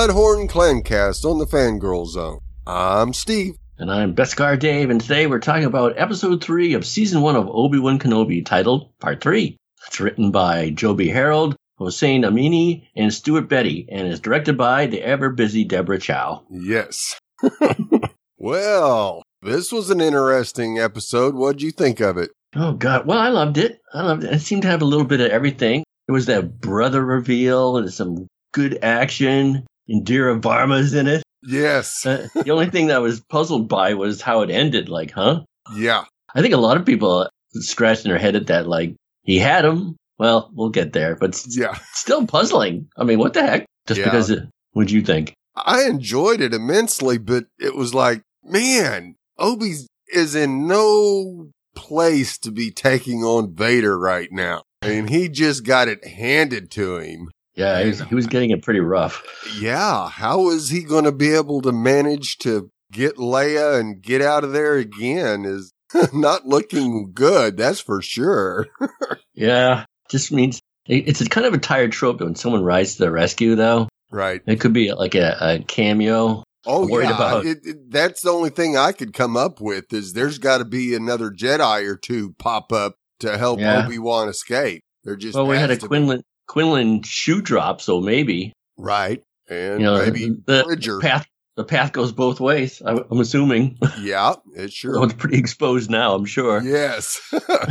Mudhorn Clancast on the Fangirl Zone. I'm Steve. And I'm Beskar Dave, and today we're talking about episode three of season one of Obi-Wan Kenobi, titled Part Three. It's written by Joby Harold, Hossein Amini, and Stuart Beattie, and is directed by the ever-busy Deborah Chow. Yes. well, this was an interesting episode. What'd you think of it? Oh God! Well, I loved it. I loved it. It seemed to have a little bit of everything. There was that brother reveal and some good action. Indira Varma's in it. Yes. Uh, the only thing that I was puzzled by was how it ended. Like, huh? Yeah. I think a lot of people scratching their head at that. Like, he had him. Well, we'll get there, but Yeah. still puzzling. I mean, what the heck? Just Yeah. because it, what'd you think? I enjoyed it immensely, but it was like, man, Obi is in no place to be taking on Vader right now. I mean, he just got it handed to him. Yeah, he was, he was getting it pretty rough. Yeah. How is he going to be able to manage to get Leia and get out of there again is not looking good. That's for sure. Yeah, just means it's a kind of a tired trope that when someone rides to the rescue, though. right. It could be like a, a cameo. Oh, I'm worried yeah. about- It, it- that's the only thing I could come up with is there's got to be another Jedi or two pop up to help Yeah. Obi-Wan escape. They're just Well, we had a has to be. Quinlan Quinlan shoe drop, so maybe Right. And you know maybe the Bridger. path. The path goes both ways. I'm, I'm assuming. yeah, it So sure. it's pretty exposed now. I'm sure. Yes.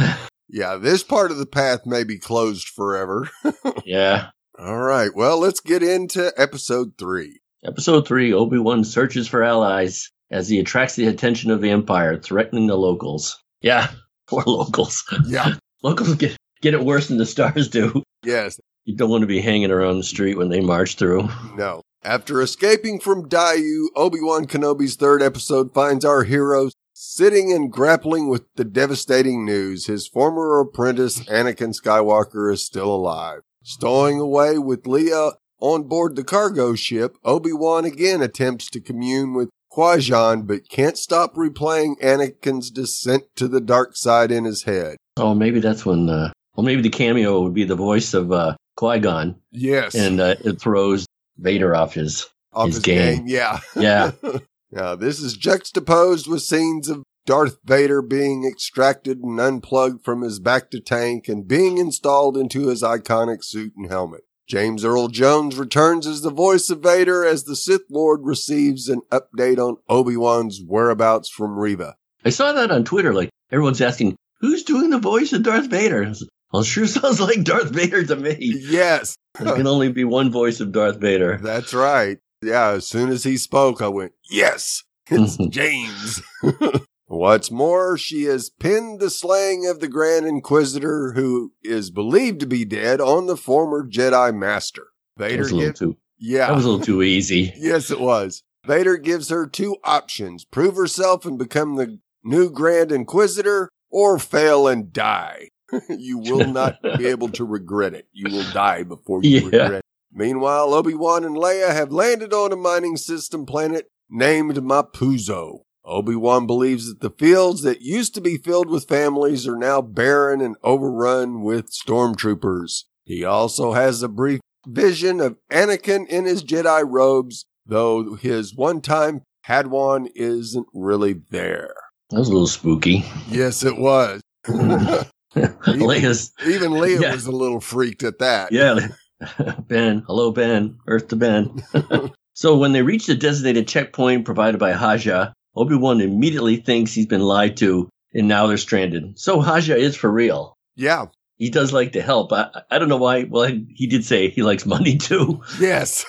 yeah, this part of the path may be closed forever. Yeah. All right. Well, let's get into episode three. Episode three: Obi Wan searches for allies as he attracts the attention of the Empire, threatening the locals. Yeah, poor locals. Yeah. locals get get it worse than the stars do. yes. You don't want to be hanging around the street when they march through. No. After escaping from Daiyu, Obi-Wan Kenobi's third episode finds our heroes sitting and grappling with the devastating news. His former apprentice, Anakin Skywalker, is still alive. Stowing away with Leia on board the cargo ship, Obi-Wan again attempts to commune with Qui-Gon, but can't stop replaying Anakin's descent to the dark side in his head. Oh, maybe that's when. Uh, well, maybe the cameo would be the voice of uh, Qui Gon, Yes. and uh, it throws Vader off his. Off his his game. game. Yeah. Yeah, Now, this is juxtaposed with scenes of Darth Vader being extracted and unplugged from his bacta tank and being installed into his iconic suit and helmet. James Earl Jones returns as the voice of Vader as the Sith Lord receives an update on Obi-Wan's whereabouts from Reva. I saw that on Twitter. Like everyone's asking, who's doing the voice of Darth Vader? Well, it sure sounds like Darth Vader to me. Yes, There can only be one voice of Darth Vader. that's right. Yeah, as soon as he spoke, I went, yes, it's James. What's more, she has pinned the slaying of the Grand Inquisitor, who is believed to be dead, on the former Jedi Master. That Vader little gives, too. yeah, That was a little too easy. yes, it was. Vader gives her two options: prove herself and become the new Grand Inquisitor, or fail and die. you will not be able to regret it. You will die before you Yeah. regret it. Meanwhile, Obi-Wan and Leia have landed on a mining system planet named Mapuzo. Obi-Wan believes that the fields that used to be filled with families are now barren and overrun with stormtroopers. He also has a brief vision of Anakin in his Jedi robes, though his one-time Padawan isn't really there. That was a little spooky. Yes, it was. Even Leia Yeah. was a little freaked at that. yeah. Ben, hello, Ben. Earth to Ben. so when they reach the designated checkpoint provided by Haja, Obi Wan immediately thinks he's been lied to, and now they're stranded. So Haja is for real. Yeah. He does like to help. I, I don't know why. Well, he did say he likes money too. Yes.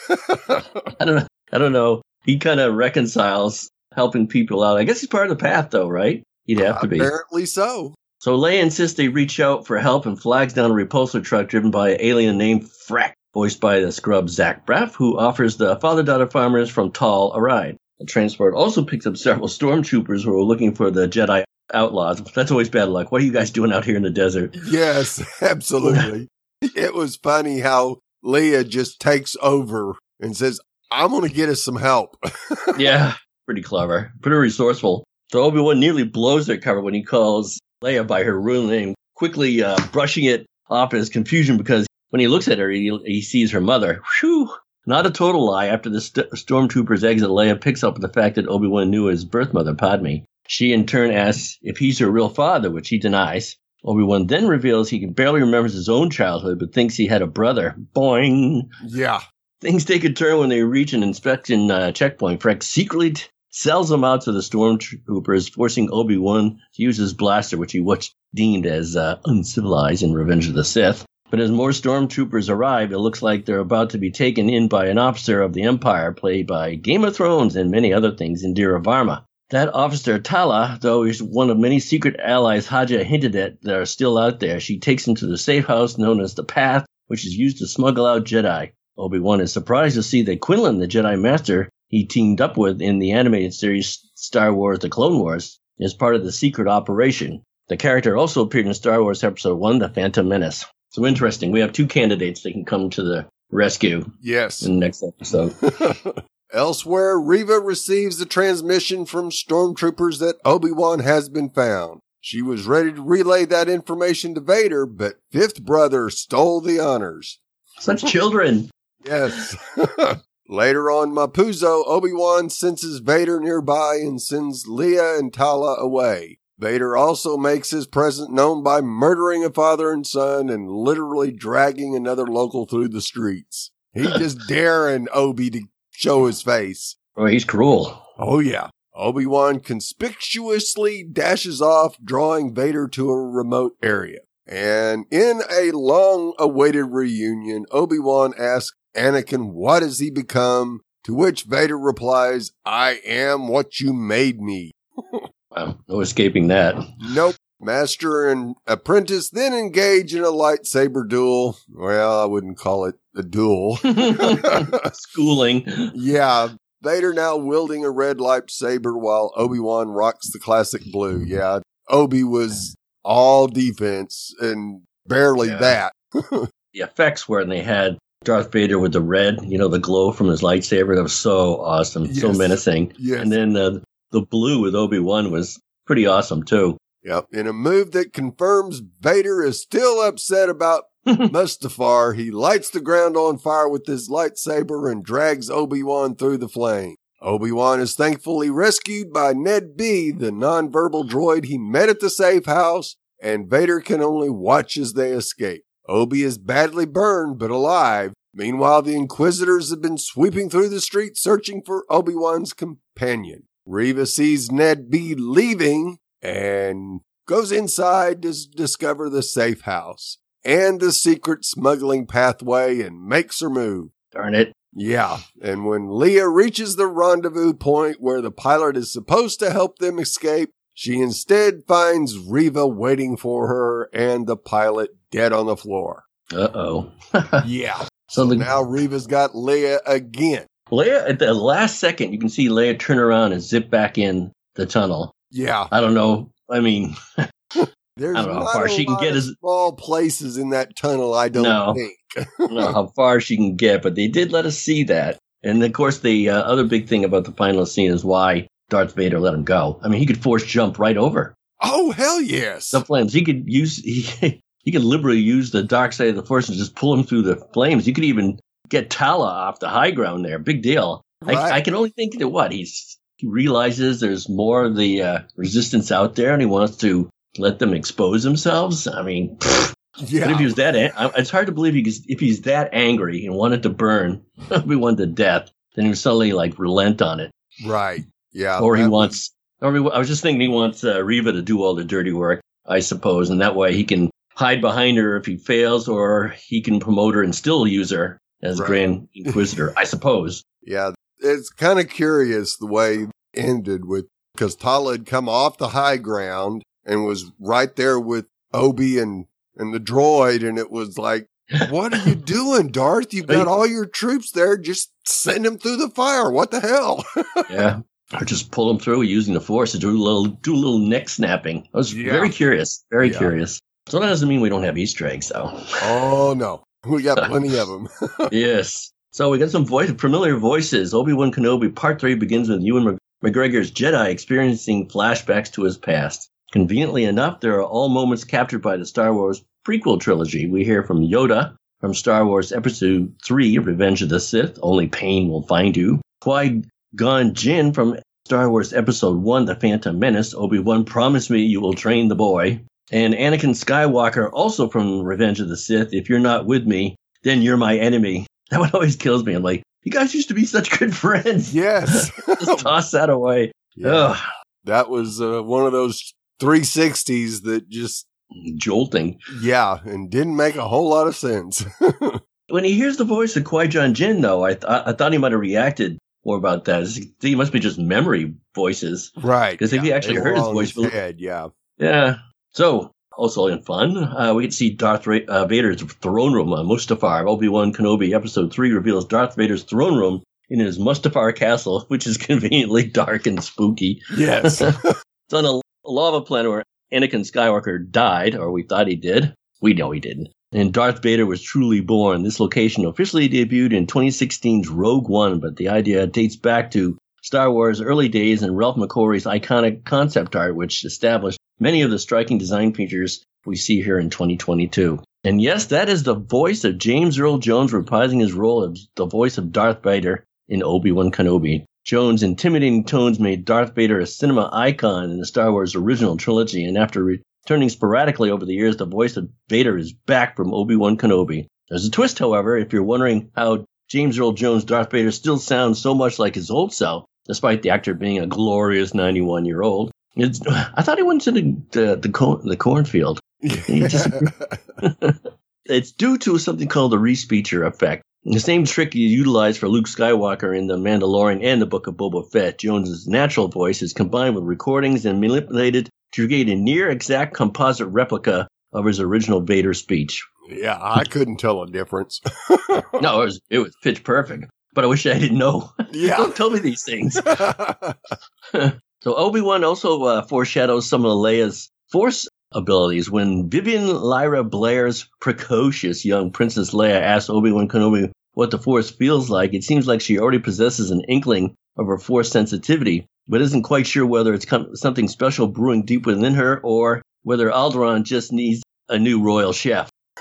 I don't know. I don't know. He kind of reconciles helping people out. I guess he's part of the path, though, right? He'd have to be. Apparently so. So Leia insists they reach out for help and flags down a repulsor truck driven by an alien named Freck, voiced by the scrub Zach Braff, who offers the father-daughter farmers from Tall a ride. The transport also picks up several stormtroopers who are looking for the Jedi outlaws. That's always bad luck. What are you guys doing out here in the desert? Yes, absolutely. it was funny how Leah just takes over and says, I'm going to get us some help. yeah, pretty clever, pretty resourceful. So Obi Wan nearly blows their cover when he calls Leia by her real name, quickly uh, brushing it off in his confusion because when he looks at her, he, he sees her mother. Whew! Not a total lie. After the st- stormtroopers exit, Leia picks up the fact that Obi Wan knew his birth mother, Padme. She in turn asks if he's her real father, which he denies. Obi Wan then reveals he can barely remembers his own childhood, but thinks he had a brother. Boing. Yeah. Things take a turn when they reach an inspection uh, checkpoint. Freck secretly t- sells them out to the stormtroopers, forcing Obi Wan to use his blaster, which he once deemed as uh, uncivilized in Revenge of the Sith. But as more stormtroopers arrive, it looks like they're about to be taken in by an officer of the Empire, played by Game of Thrones and many other things, Indira Varma. That officer, Tala, though is one of many secret allies Haja hinted at that are still out there, she takes him to the safe house known as the Path, which is used to smuggle out Jedi. Obi-Wan is surprised to see that Quinlan, the Jedi Master he teamed up with in the animated series Star Wars The Clone Wars, as part of the secret operation. The character also appeared in Star Wars Episode 1, The Phantom Menace. So interesting. We have two candidates that can come to the rescue Yes. in the next episode. Elsewhere, Reva receives the transmission from stormtroopers that Obi-Wan has been found. She was ready to relay that information to Vader, but Fifth Brother stole the honors. Such children. Yes. Later on Mapuzo, Obi-Wan senses Vader nearby and sends Leia and Tala away. Vader also makes his presence known by murdering a father and son and literally dragging another local through the streets. He just daring Obi to show his face. Oh, he's cruel. Oh yeah. Obi-Wan conspicuously dashes off, drawing Vader to a remote area. And in a long awaited reunion, Obi-Wan asks Anakin, what has he become? To which Vader replies, I am what you made me. Wow, no escaping that. Nope. Master and apprentice then engage in a lightsaber duel. Well, I wouldn't call it a duel. Schooling. yeah. Vader now wielding a red lightsaber while Obi-Wan rocks the classic blue. Yeah. Obi was all defense and barely Yeah. that. The effects when they had Darth Vader with the red, you know, the glow from his lightsaber, that was so awesome, so menacing. Yes. And then uh, the blue with Obi Wan was pretty awesome too. Yep. In a move that confirms Vader is still upset about Mustafar, he lights the ground on fire with his lightsaber and drags Obi-Wan through the flame. Obi-Wan is thankfully rescued by Ned B, the nonverbal droid he met at the safe house, and Vader can only watch as they escape. Obi is badly burned but alive. Meanwhile, the Inquisitors have been sweeping through the streets searching for Obi-Wan's companion. Reva sees Ned B leaving and goes inside to discover the safe house and the secret smuggling pathway and makes her move. Darn it. Yeah, and when Leah reaches the rendezvous point where the pilot is supposed to help them escape, she instead finds Reva waiting for her and the pilot dead on the floor. Uh oh. Yeah. so the Now Reva's got Leah again. Leia at the last second, you can see Leia turn around and zip back in the tunnel. Yeah. I don't know. I mean, There's I don't know how far she can get as- small places in that tunnel, I don't No. think. I don't know how far she can get, but they did let us see that. And of course, the uh, other big thing about the final scene is why Darth Vader let him go. I mean, he could force jump right over Oh, hell yes. the flames. He could use he, he could liberally use the dark side of the force and just pull him through the flames. You could even get Tala off the high ground there. Big deal. Right. I, I can only think that what he's he realizes there's more of the uh, resistance out there, and he wants to let them expose themselves. I mean, pfft, yeah. but if he was that, it's hard to believe he could, if he's that angry and wanted to burn everyone to death, then he would suddenly like relent on it, right. Yeah. or he wants. Or I was just thinking he wants uh, Reva to do all the dirty work, I suppose, and that way he can hide behind her if he fails, or he can promote her and still use her as Right. Grand Inquisitor, I suppose. Yeah, it's kind of curious the way it ended with because Tala had come off the high ground and was right there with Obi and and the droid, and it was like, "What are you doing, Darth? You've got all your troops there. Just send them through the fire. What the hell?" Yeah. Or just pull them through using the force to do a little do a little neck snapping. I was Yeah. very curious. Very Yeah. curious. So that doesn't mean we don't have Easter eggs though. oh no, we got plenty of them. yes. So we got some voice familiar voices. Obi Wan Kenobi Part Three begins with Ewan McGregor's Jedi experiencing flashbacks to his past. Conveniently enough, there are all moments captured by the Star Wars prequel trilogy. We hear from Yoda, from Star Wars Episode 3, Revenge of the Sith, Only Pain Will Find You. Qui Gon Jinn from Star Wars Episode 1, The Phantom Menace, Obi-Wan promise me you will train the boy. And Anakin Skywalker, also from Revenge of the Sith, if you're not with me, then you're my enemy. That one always kills me. I'm like, you guys used to be such good friends. Yes. Just toss that away. Yeah. That was uh, one of those 360s that just, jolting. yeah, and didn't make a whole lot of sense. When he hears the voice of Qui Gon Jinn, though, I, th- I thought he might have reacted more about that. He must be just memory voices. right. 'Cause if he actually heard his voice, yeah. Yeah. So, also in fun, uh, we get to see Darth Ra- uh, Vader's throne room. Uh, Mustafar, Obi-Wan Kenobi, Episode 3 reveals Darth Vader's throne room in his Mustafar castle, which is conveniently dark and spooky. Yes. It's on a lava planet where Anakin Skywalker died, or we thought he did. We know he didn't. And Darth Vader was truly born. This location officially debuted in 2016's Rogue One, but the idea dates back to Star Wars early days and Ralph McQuarrie's iconic concept art, which established many of the striking design features we see here in 2022. And yes, that is the voice of James Earl Jones reprising his role as the voice of Darth Vader in Obi-Wan Kenobi. Jones' intimidating tones made Darth Vader a cinema icon in the Star Wars original trilogy, and after returning sporadically over the years, the voice of Vader is back from Obi-Wan Kenobi. There's a twist, however, if you're wondering how James Earl Jones' Darth Vader still sounds so much like his old self, despite the actor being a glorious 91 year old. It's, I thought he went to the the, the, corn, the cornfield. Just- It's due to something called the respeecher effect. The same trick you utilized for Luke Skywalker in The Mandalorian and the Book of Boba Fett. Jones's natural voice is combined with recordings and manipulated to create a near exact composite replica of his original Vader speech. yeah, I couldn't tell a difference. No, it was it was pitch perfect. But I wish I didn't know. yeah. Don't tell me these things. So Obi Wan also uh, foreshadows some of Leia's Force abilities when Vivian Lyra Blair's precocious young Princess Leia asks Obi Wan Kenobi what the Force feels like. It seems like she already possesses an inkling of her Force sensitivity, but isn't quite sure whether it's something special brewing deep within her or whether Alderaan just needs a new royal chef.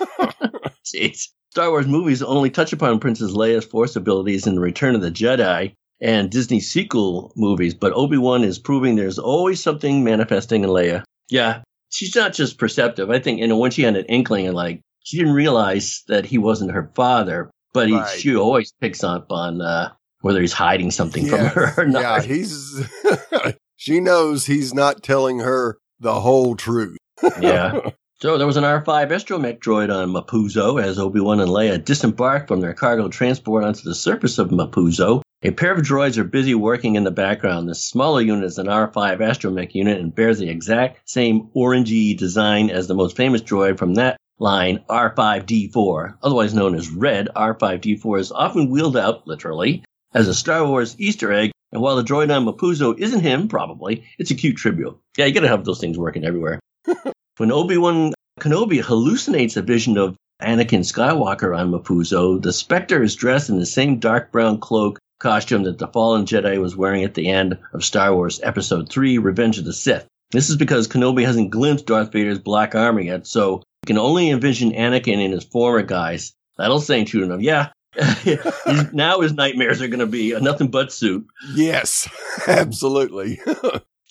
Jeez. Star Wars movies only touch upon Princess Leia's Force abilities in the Return of the Jedi and Disney sequel movies, but Obi-Wan is proving there's always something manifesting in Leia. Yeah, she's not just perceptive. I think, you know, when she had an inkling and like, she didn't realize that he wasn't her father, but he, Right. she always picks up on, uh, whether he's hiding something from her or not. Yeah, he's. she knows he's not telling her the whole truth. yeah. So there was an R5 astromech droid on Mapuzo as Obi-Wan and Leia disembarked from their cargo transport onto the surface of Mapuzo. A pair of droids are busy working in the background. The smaller unit is an R5 astromech unit and bears the exact same orangey design as the most famous droid from that line, R5D4. Otherwise known as Red, R5D4 is often wheeled out, literally, as a Star Wars Easter egg. And while the droid on Mapuzo isn't him, probably, it's a cute tribute. Yeah, you gotta have those things working everywhere. When Obi-Wan Kenobi hallucinates a vision of Anakin Skywalker on Mapuzo, the Spectre is dressed in the same dark brown cloak costume that the fallen Jedi was wearing at the end of Star Wars Episode 3, Revenge of the Sith. This is because Kenobi hasn't glimpsed Darth Vader's black armor yet, so you can only envision Anakin in his former guise. That'll say true enough. Yeah. Now his nightmares are going to be a nothing but suit. Yes, absolutely.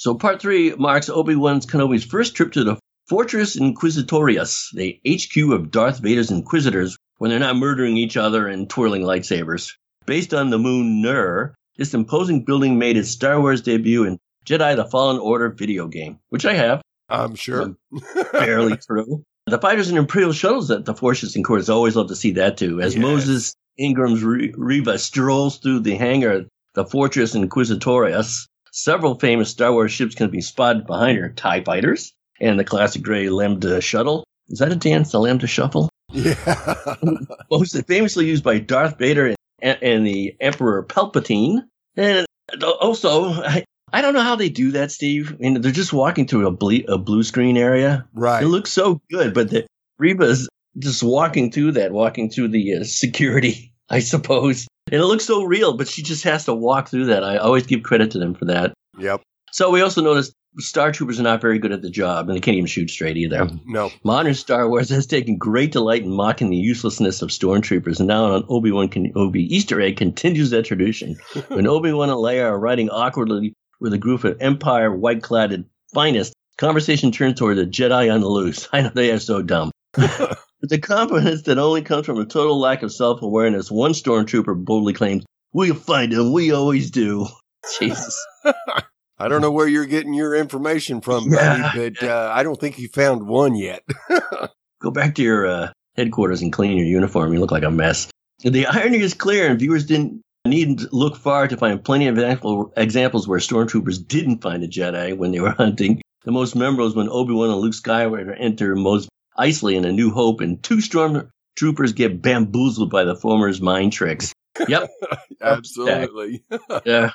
So part three marks Obi-Wan Kenobi's first trip to the Fortress Inquisitorius, the HQ of Darth Vader's Inquisitors, when they're not murdering each other and twirling lightsabers. Based on the moon Nur, this imposing building made its Star Wars debut in Jedi The Fallen Order video game, which I have, I'm sure. Um, barely true. The fighters and Imperial shuttles that the Fortress Inquisitors always love to see that too, as Yes. Moses Ingram's Re- Reva strolls through the hangar the Fortress Inquisitorius. Several famous Star Wars ships can be spotted behind her TIE fighters and the classic gray Lambda shuttle. Is that a dance, the Lambda shuffle? Yeah. Most famously used by Darth Vader and, and the Emperor Palpatine. And also, I, I don't know how they do that, Steve. I mean, they're just walking through a, ble- a blue screen area. right. It looks so good, but the Reba's just walking through that, walking through the uh, security, I suppose. And it looks so real, but she just has to walk through that. I always give credit to them for that. Yep. So we also noticed Star Troopers are not very good at the job, and they can't even shoot straight either. No. Modern Star Wars has taken great delight in mocking the uselessness of stormtroopers, and now an Obi Wan Kenobi Easter egg continues that tradition. when Obi Wan and Leia are riding awkwardly with a group of Empire white cladded finest, conversation turns toward the Jedi on the loose. I know they are so dumb. With the confidence that only comes from a total lack of self awareness, one stormtrooper boldly claims, We'll find him, we always do. Jesus. I don't know where you're getting your information from, buddy, Yeah. but uh, I don't think you found one yet. Go back to your uh, headquarters and clean your uniform. You look like a mess. The irony is clear, and viewers didn't need to look far to find plenty of example, examples where stormtroopers didn't find a Jedi when they were hunting. The most memorable is when Obi Wan and Luke Skywalker enter Mos Eisley in A New Hope, and two stormtroopers get bamboozled by the former's mind tricks. Yep. Absolutely. Yeah.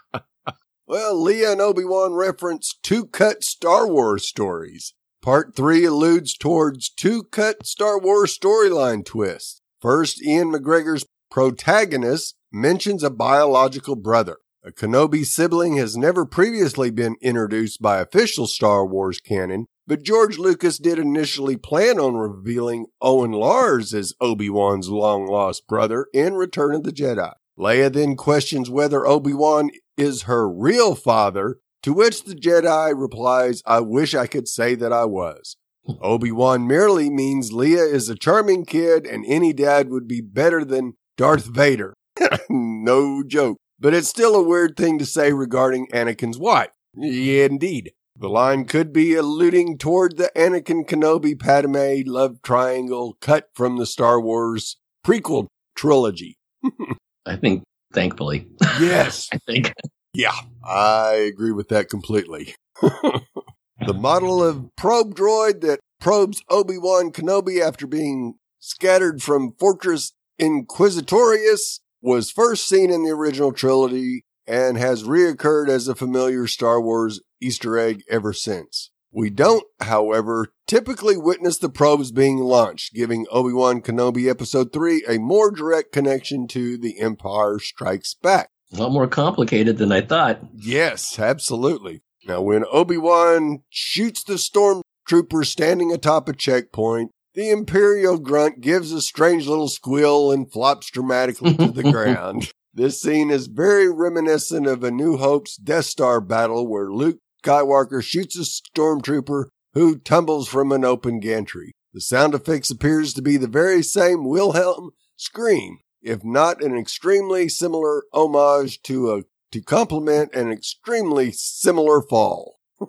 Well, Leia and Obi-Wan reference two cut Star Wars stories. Part three alludes towards two cut Star Wars storyline twists. First, Ewan McGregor's protagonist mentions a biological brother. A Kenobi sibling has never previously been introduced by official Star Wars canon, but George Lucas did initially plan on revealing Owen Lars as Obi-Wan's long lost brother in Return of the Jedi. Leia then questions whether Obi-Wan is her real father, to which the Jedi replies, I wish I could say that I was. Obi-Wan merely means Leia is a charming kid and any dad would be better than Darth Vader. no joke. But it's still a weird thing to say regarding Anakin's wife. Yeah, indeed. The line could be alluding toward the Anakin Kenobi Padme love triangle cut from the Star Wars prequel trilogy. I think, thankfully. Yes. I think. Yeah, I agree with that completely. the model of probe droid that probes Obi-Wan Kenobi after being scattered from Fortress Inquisitorius was first seen in the original trilogy and has reoccurred as a familiar Star Wars Easter egg ever since. We don't, however, typically witness the probes being launched, giving Obi-Wan Kenobi Episode 3 a more direct connection to The Empire Strikes Back. A lot more complicated than I thought. Yes, absolutely. Now, when Obi-Wan shoots the stormtrooper standing atop a checkpoint, the Imperial grunt gives a strange little squeal and flops dramatically to the ground. This scene is very reminiscent of A New Hope's Death Star battle where Luke Skywalker shoots a stormtrooper who tumbles from an open gantry. The sound effects appears to be the very same Wilhelm scream, if not an extremely similar homage to a to complement an extremely similar fall.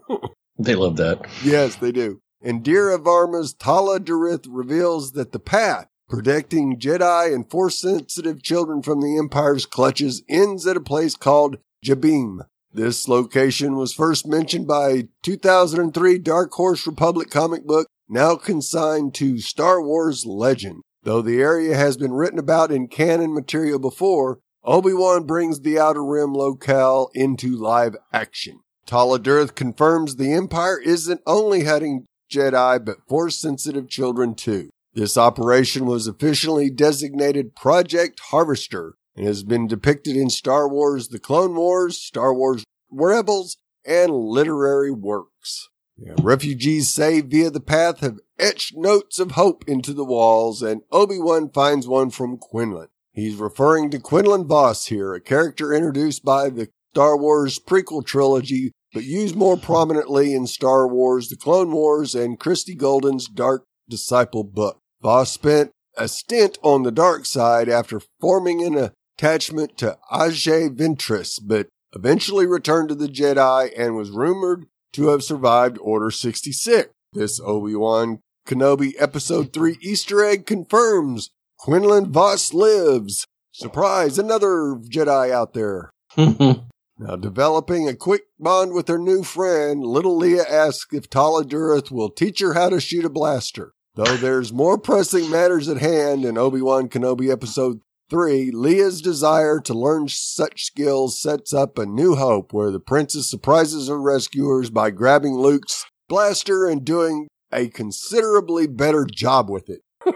They love that. Yes, they do. And Indira Varma's Tala Durith reveals that the path protecting Jedi and Force sensitive children from the Empire's clutches ends at a place called Jabiim. This location was first mentioned by 2003 Dark Horse Republic comic book, now consigned to Star Wars Legend. Though the area has been written about in canon material before, Obi-Wan brings the Outer Rim locale into live action. Tala Darth confirms the Empire isn't only hunting Jedi, but Force sensitive children too. This operation was officially designated Project Harvester and has been depicted in Star Wars The Clone Wars, Star Wars Rebels, and literary works. Yeah, refugees saved via the path have etched notes of hope into the walls, and Obi-Wan finds one from Quinlan. He's referring to Quinlan Vos here, a character introduced by the Star Wars prequel trilogy, but used more prominently in Star Wars The Clone Wars and Christie Golden's Dark Disciple book. Vos spent a stint on the dark side after forming an attachment to Asajj Ventress, but eventually returned to the Jedi and was rumored to have survived Order 66. This Obi-Wan Kenobi Episode 3 Easter egg confirms Quinlan Vos lives. Surprise, another Jedi out there. Now, developing a quick bond with her new friend, little Leah asks if Tala Durith will teach her how to shoot a blaster. Though there's more pressing matters at hand in Obi-Wan Kenobi Episode 3, Leia's desire to learn such skills sets up a new hope where the princess surprises her rescuers by grabbing Luke's blaster and doing a considerably better job with it.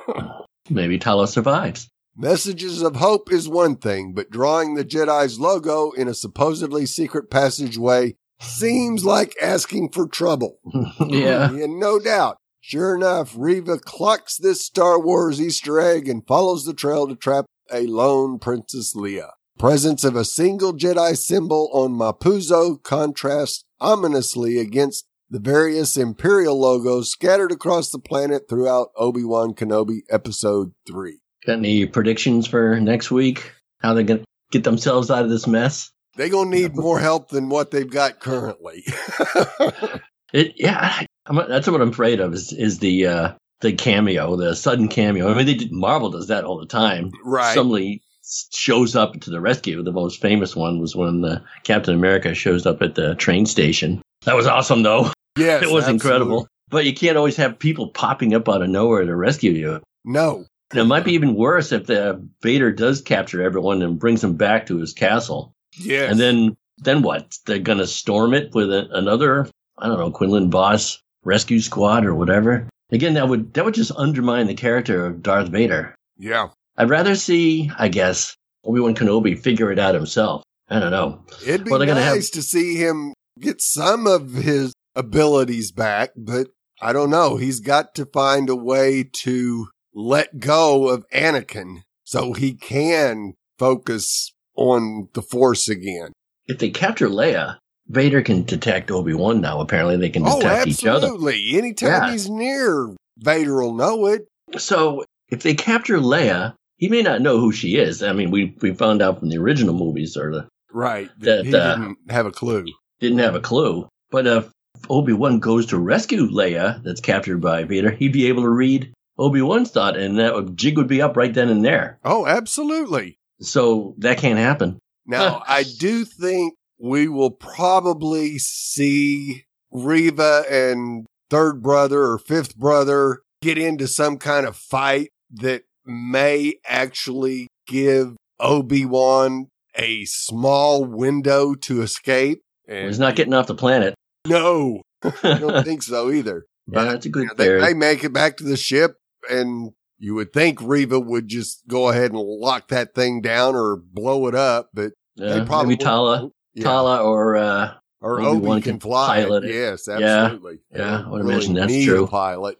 Maybe Tala survives. Messages of hope is one thing, but drawing the Jedi's logo in a supposedly secret passageway seems like asking for trouble. yeah. and no doubt. Sure enough, Reva clocks this Star Wars Easter egg and follows the trail to trap a lone Princess Leia. Presence of a single Jedi symbol on Mapuzo contrasts ominously against the various Imperial logos scattered across the planet throughout Obi-Wan Kenobi Episode 3. Got any predictions for next week? How they're going to get themselves out of this mess? They're going to need more help than what they've got currently. it, yeah, I'm, that's what I'm afraid of is, is the, uh, the cameo, the sudden cameo. I mean, they did, Marvel does that all the time. Right. Somebody shows up to the rescue. The most famous one was when the Captain America shows up at the train station. That was awesome, though. Yes, it was absolutely. incredible. But you can't always have people popping up out of nowhere to rescue you. No. And it might be even worse if the Vader does capture everyone and brings them back to his castle. Yeah. And then, then what? They're gonna storm it with a, another, I don't know, Quinlan Vos rescue squad or whatever. Again, that would that would just undermine the character of Darth Vader. Yeah. I'd rather see, I guess, Obi Wan Kenobi figure it out himself. I don't know. It'd be Well, nice have- to see him get some of his abilities back, but I don't know. He's got to find a way to let go of Anakin so he can focus on the Force again. If they capture Leia, Vader can detect Obi Wan now. Apparently, they can Oh, detect each other. absolutely. Anytime Yeah. he's near, Vader will know it. So if they capture Leia, he may not know who she is. I mean, we we found out from the original movies or the Right. That, he uh, didn't have a clue. didn't have a clue. But if Obi Wan goes to rescue Leia, that's captured by Vader, he'd be able to read Obi Wan's thought, and that would, jig would be up right then and there. Oh, absolutely. So that can't happen. Now, I do think we will probably see Reva and third brother or fifth brother get into some kind of fight that may actually give Obi-Wan a small window to escape. And He's not getting off the planet. no, I don't think so either. yeah, that's a You good know, they may make it back to the ship and you would think Reva would just go ahead and lock that thing down or blow it up, but Yeah, they probably maybe Tala. Yeah. Tala, or uh, Or Obi can can fly. pilot it. Yes, absolutely. Yeah, I would Really imagine that's need true. A pilot.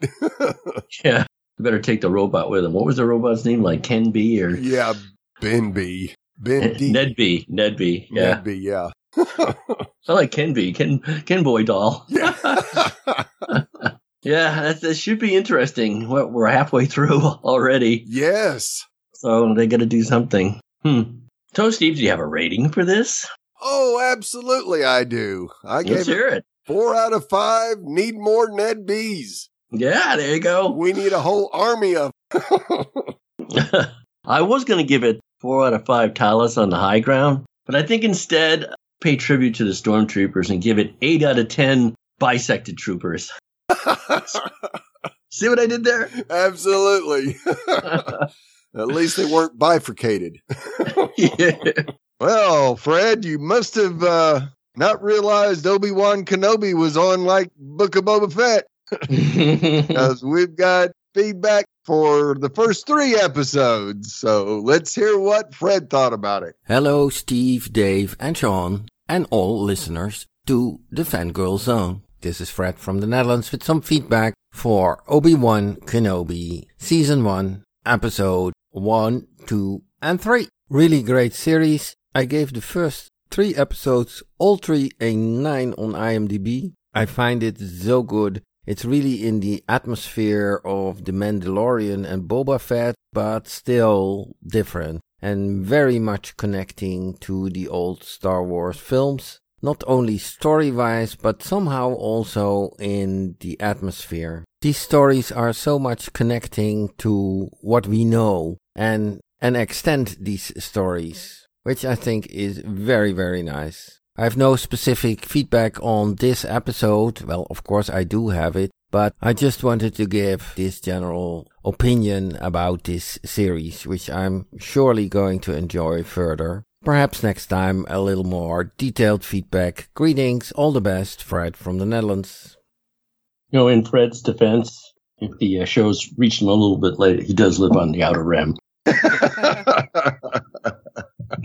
yeah, you better take the robot with him. What was the robot's name? Like Ken B or yeah, Ben B. Ben D. Ned B. Ned B. Yeah, Ned B. Yeah. I like Ken B. Ken Ken Boy doll. yeah. Yeah, that, that should be interesting. We're, we're halfway through already, yes. so they got to do something. Hmm. So, Steve, do you have a rating for this? Oh, absolutely. I do. I Let's gave it hear it. four out of five. Need more Ned B's. Yeah, there you go. We need a whole army of. I was going to give it four out of five Talos on the high ground, but I think instead pay tribute to the stormtroopers and give it eight out of ten bisected troopers. See what I did there? Absolutely. At least they weren't bifurcated. yeah. Well, Fred, you must have uh, not realized Obi Wan Kenobi was on like Book of Boba Fett because we've got feedback for the first three episodes. So let's hear what Fred thought about it. Hello, Steve, Dave, and Sean, and all listeners to the Fangirl Zone. This is Fred from the Netherlands with some feedback for Obi-Wan Kenobi Season 1, Episode 1, 2, and 3. Really great series. I gave the first three episodes, all three, a 9 on IMDb. I find it so good. It's really in the atmosphere of The Mandalorian and Boba Fett, but still different and very much connecting to the old Star Wars films. Not only story wise, but somehow also in the atmosphere. These stories are so much connecting to what we know and, and extend these stories, which I think is very, very nice. I have no specific feedback on this episode. Well, of course I do have it, but I just wanted to give this general opinion about this series, which I'm surely going to enjoy further. Perhaps next time a little more detailed feedback. Greetings, all the best, Fred from the Netherlands. You know, in Fred's defense, if the uh, show's reached him a little bit late, he does live on the outer rim.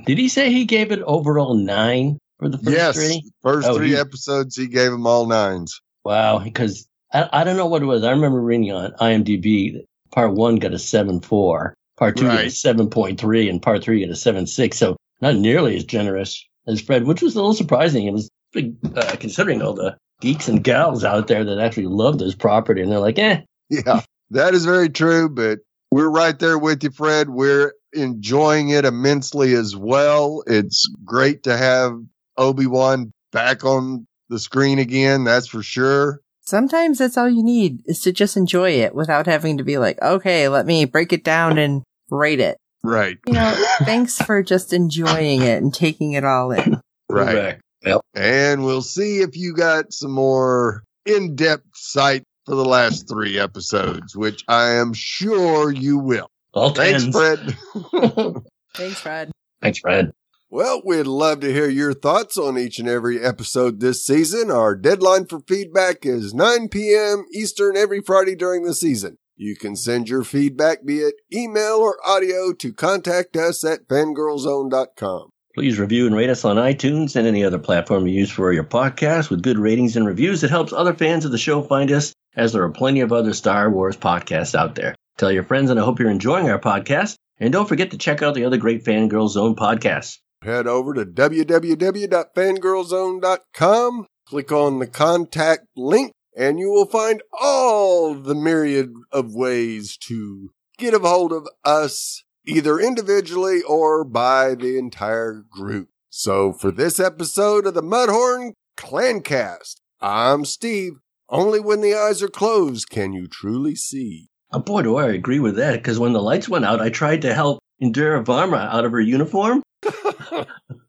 Did he say he gave it overall nine for the first yes, three? first Oh, three he- episodes, he gave them all nines. Wow, because I, I don't know what it was. I remember reading on IMDb part one got a seven four, part two got a seven point three, and part three got a seven six. So not nearly as generous as Fred, which was a little surprising. It was big, uh, considering all the geeks and gals out there that actually love this property, and they're like, eh, Yeah, that is very true, but we're right there with you, Fred. We're enjoying it immensely as well. It's great to have Obi-Wan back on the screen again. That's for sure. Sometimes that's all you need is to just enjoy it without having to be like, okay, let me break it down and rate it. Right. You know, thanks for just enjoying it and taking it all in. Right. Correct. Yep. And we'll see if you got some more in-depth sight for the last three episodes, which I am sure you will. All Thanks, tens. Fred. Thanks, Fred. Thanks, Fred. Well, we'd love to hear your thoughts on each and every episode this season. Our deadline for feedback is 9 p.m. Eastern every Friday during the season. You can send your feedback be it email or audio to contact us at fangirlzone.com. Please review and rate us on iTunes and any other platform you use for your podcast with good ratings and reviews. It helps other fans of the show find us, as there are plenty of other Star Wars podcasts out there. Tell your friends, and I hope you're enjoying our podcast. And don't forget to check out the other great Fangirl Zone podcasts. Head over to www.fangirlzone.com, click on the contact link, and you will find all the myriad of ways to get a hold of us, either individually or by the entire group. So for this episode of the Mudhorn Clancast, I'm Steve. Only when the eyes are closed can you truly see. Oh, boy, do I agree with that, because when the lights went out, I tried to help Indira Varma out of her uniform.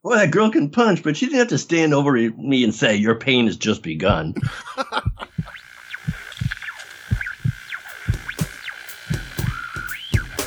well, that girl can punch, but she didn't have to stand over me and say, Your pain has just begun.